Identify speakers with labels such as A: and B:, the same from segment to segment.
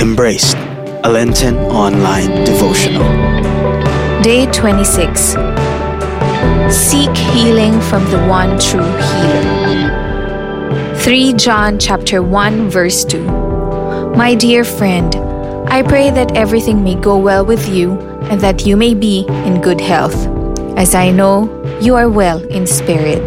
A: Embraced, a Lenten online devotional.
B: Day 26. Seek healing from the one true healer. 3 John chapter 1 verse 2. My dear friend, I pray that everything may go well with you and that you may be in good health, as I know you are well in spirit.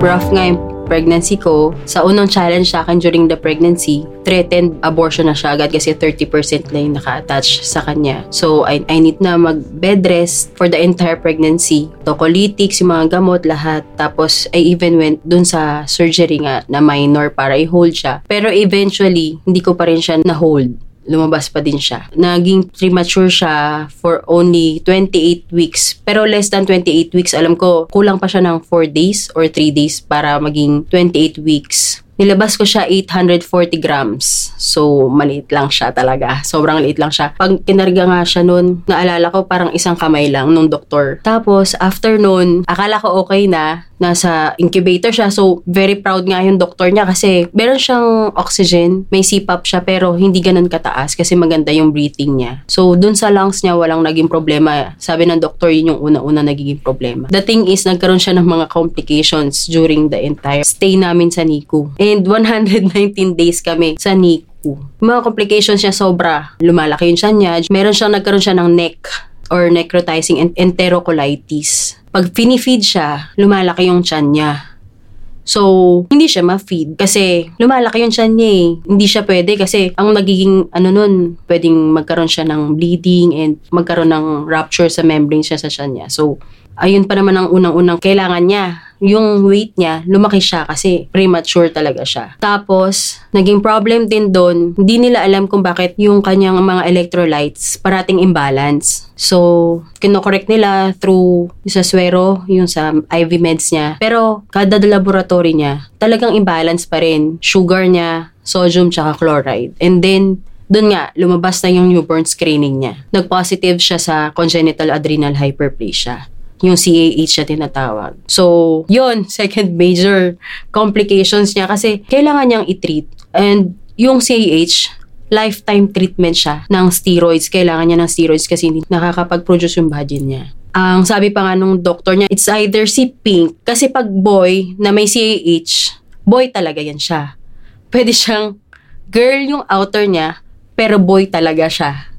C: rough nga yung pregnancy ko. Sa unang challenge sa akin during the pregnancy, threatened abortion na siya agad kasi 30% lang yung naka-attach sa kanya. So, I, I need na mag-bed rest for the entire pregnancy. Tocolytics, yung mga gamot, lahat. Tapos, I even went dun sa surgery nga na minor para i-hold siya. Pero eventually, hindi ko pa rin siya na-hold lumabas pa din siya. Naging premature siya for only 28 weeks. Pero less than 28 weeks, alam ko, kulang pa siya ng 4 days or 3 days para maging 28 weeks. Nilabas ko siya 840 grams. So, maliit lang siya talaga. Sobrang liit lang siya. Pag kinarga nga siya nun, naalala ko parang isang kamay lang nung doktor. Tapos, after nun, akala ko okay na. Nasa incubator siya. So, very proud nga yung doktor niya kasi meron siyang oxygen. May CPAP siya pero hindi ganun kataas kasi maganda yung breathing niya. So, dun sa lungs niya, walang naging problema. Sabi ng doktor, yun yung una-una nagiging problema. The thing is, nagkaroon siya ng mga complications during the entire stay namin sa NICU. And 119 days kami sa NICU. Mga complications niya sobra. Lumalaki yung tiyan niya. Meron siyang nagkaroon siya ng neck or necrotizing en- enterocolitis. Pag finifeed siya, lumalaki yung tiyan niya. So, hindi siya ma-feed kasi lumalaki yung tiyan niya eh. Hindi siya pwede kasi ang nagiging ano nun, pwedeng magkaroon siya ng bleeding and magkaroon ng rupture sa membrane siya sa tiyan niya. So, ayun pa naman ang unang-unang kailangan niya. Yung weight niya, lumaki siya kasi premature talaga siya. Tapos, naging problem din doon, hindi nila alam kung bakit yung kanyang mga electrolytes parating imbalance. So, kinokorek nila through sa swero, yung sa IV meds niya. Pero, kada laboratory niya, talagang imbalance pa rin. Sugar niya, sodium, tsaka chloride. And then, doon nga, lumabas na yung newborn screening niya. Nag-positive siya sa congenital adrenal hyperplasia yung CAH siya tinatawag. So, yun, second major complications niya kasi kailangan niyang i-treat. And yung CAH, lifetime treatment siya ng steroids. Kailangan niya ng steroids kasi hindi nakakapag-produce yung body niya. Ang sabi pa nga nung doktor niya, it's either si Pink, kasi pag boy na may CAH, boy talaga yan siya. Pwede siyang girl yung outer niya, pero boy talaga siya.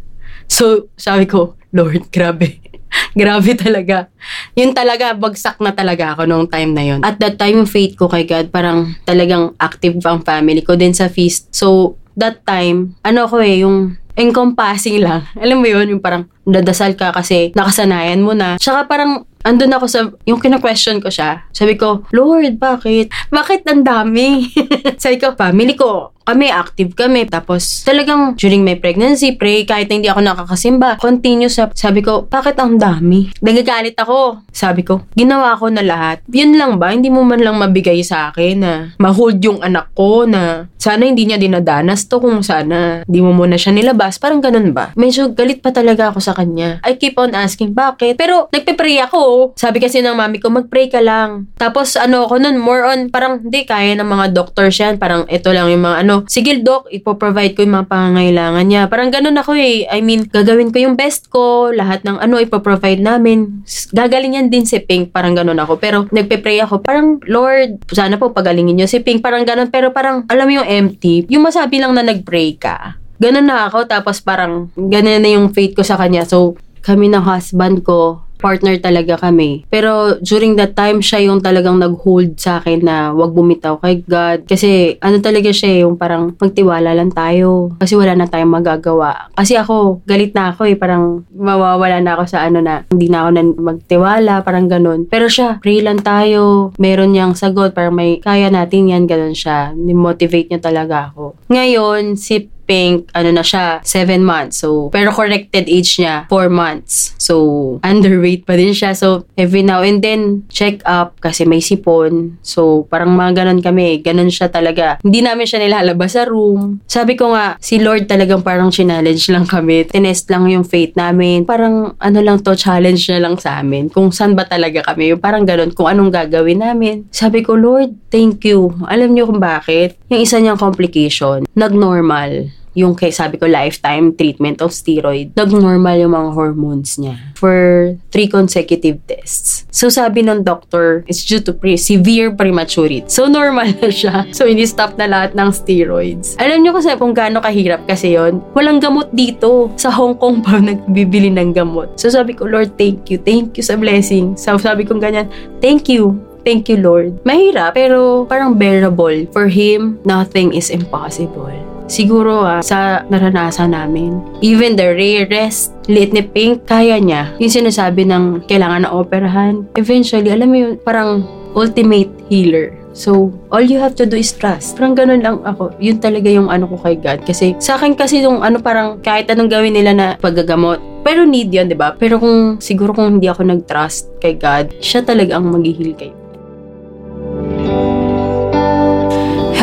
C: So, sabi ko, Lord, grabe. grabe talaga. Yun talaga, bagsak na talaga ako nung time na yun. At that time, yung faith ko kay God, parang talagang active ang family ko din sa feast. So, that time, ano ko eh, yung encompassing lang. Alam mo yun, yung parang dadasal ka kasi nakasanayan mo na. Tsaka parang andun ako sa, yung kina-question ko siya. Sabi ko, Lord, bakit? Bakit ang dami? Sabi ko, family ko, kami, active kami. Tapos, talagang during my pregnancy, pray, kahit na hindi ako nakakasimba, continue sa, sabi ko, bakit ang dami? Nagagalit ako. Sabi ko, ginawa ko na lahat. Yun lang ba? Hindi mo man lang mabigay sa akin na ma-hold yung anak ko na sana hindi niya dinadanas to kung sana hindi mo muna siya nilabas. Parang ganun ba? Medyo galit pa talaga ako sa kanya. I keep on asking, bakit? Pero, nagpe-pray ako. Sabi kasi ng mami ko, mag-pray ka lang. Tapos, ano ako nun, more on, parang, hindi, kaya ng mga doctors yan. Parang, ito lang yung mga ano, sige doc, ipoprovide ko yung mga pangangailangan niya. Parang ganun ako eh. I mean, gagawin ko yung best ko, lahat ng ano, ipoprovide namin. Gagalingan din si Pink, parang ganun ako. Pero nagpe-pray ako, parang Lord, sana po pagalingin niyo si Pink, parang ganun. Pero parang, alam mo yung empty, yung masabi lang na nag-pray ka. Ganun na ako, tapos parang, ganun na yung faith ko sa kanya. So, kami ng husband ko, partner talaga kami. Pero during that time, siya yung talagang nag-hold sa akin na wag bumitaw kay God. Kasi ano talaga siya yung parang magtiwala lang tayo. Kasi wala na tayong magagawa. Kasi ako, galit na ako eh. Parang mawawala na ako sa ano na hindi na ako na magtiwala. Parang ganun. Pero siya, pray lang tayo. Meron niyang sagot. Parang may kaya natin yan. Ganun siya. Ni-motivate niya talaga ako. Ngayon, si Pink, ano na siya, 7 months. So, pero corrected age niya, 4 months. So, underweight pa din siya. So, every now and then, check up kasi may sipon. So, parang mga ganun kami. Ganun siya talaga. Hindi namin siya nilalabas sa room. Sabi ko nga, si Lord talagang parang challenge lang kami. Tinest lang yung faith namin. Parang ano lang to, challenge na lang sa amin. Kung saan ba talaga kami. Parang ganun, kung anong gagawin namin. Sabi ko, Lord, thank you. Alam niyo kung bakit? Yung isa niyang complication, nag-normal yung kay sabi ko lifetime treatment of steroid, nag-normal yung mga hormones niya for three consecutive tests. So sabi ng doctor, it's due to pre severe prematurity. So normal na siya. So hindi stop na lahat ng steroids. Alam niyo kasi kung gaano kahirap kasi yon Walang gamot dito. Sa Hong Kong pa nagbibili ng gamot. So sabi ko, Lord, thank you. Thank you sa blessing. So sabi ko ganyan, thank you Thank you, Lord. Mahirap, pero parang bearable. For Him, nothing is impossible. Siguro ah, sa naranasan namin, even the rarest lit ni Pink, kaya niya. Yung sinasabi ng kailangan na operahan, eventually, alam mo yun, parang ultimate healer. So, all you have to do is trust. Parang ganun lang ako. Yun talaga yung ano ko kay God. Kasi sa akin kasi yung ano parang kahit anong gawin nila na paggagamot, pero need yun, di ba? Pero kung siguro kung hindi ako nag-trust kay God, siya talaga ang mag-heal kayo.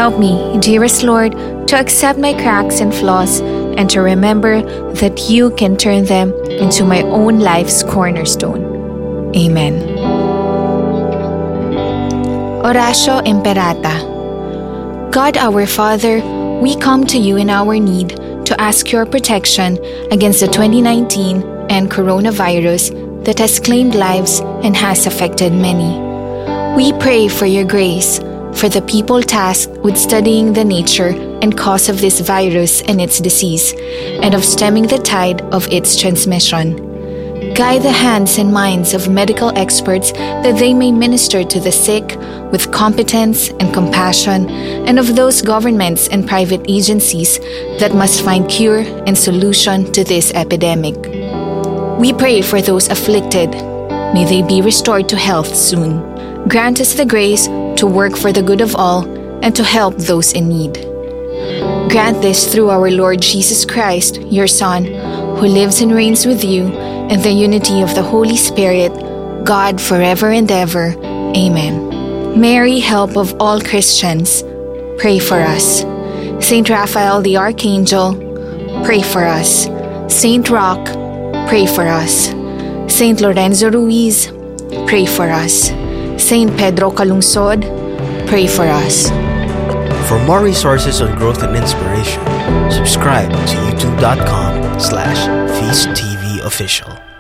B: Help me, dearest Lord, to accept my cracks and flaws and to remember that you can turn them into my own life's cornerstone. Amen. Oratio Imperata God our Father, we come to you in our need to ask your protection against the 2019 and coronavirus that has claimed lives and has affected many. We pray for your grace for the people tasked with studying the nature and cause of this virus and its disease, and of stemming the tide of its transmission. Guide the hands and minds of medical experts that they may minister to the sick with competence and compassion, and of those governments and private agencies that must find cure and solution to this epidemic. We pray for those afflicted. May they be restored to health soon. Grant us the grace to work for the good of all and to help those in need. Grant this through our Lord Jesus Christ, your Son, who lives and reigns with you in the unity of the Holy Spirit, God forever and ever. Amen. Mary, help of all Christians, pray for us. Saint Raphael the Archangel, pray for us. Saint Rock, pray for us. Saint Lorenzo Ruiz, pray for us. Saint Pedro Calungsod, pray for us.
D: For more resources on growth and inspiration, subscribe to youtube.com slash feasttv official.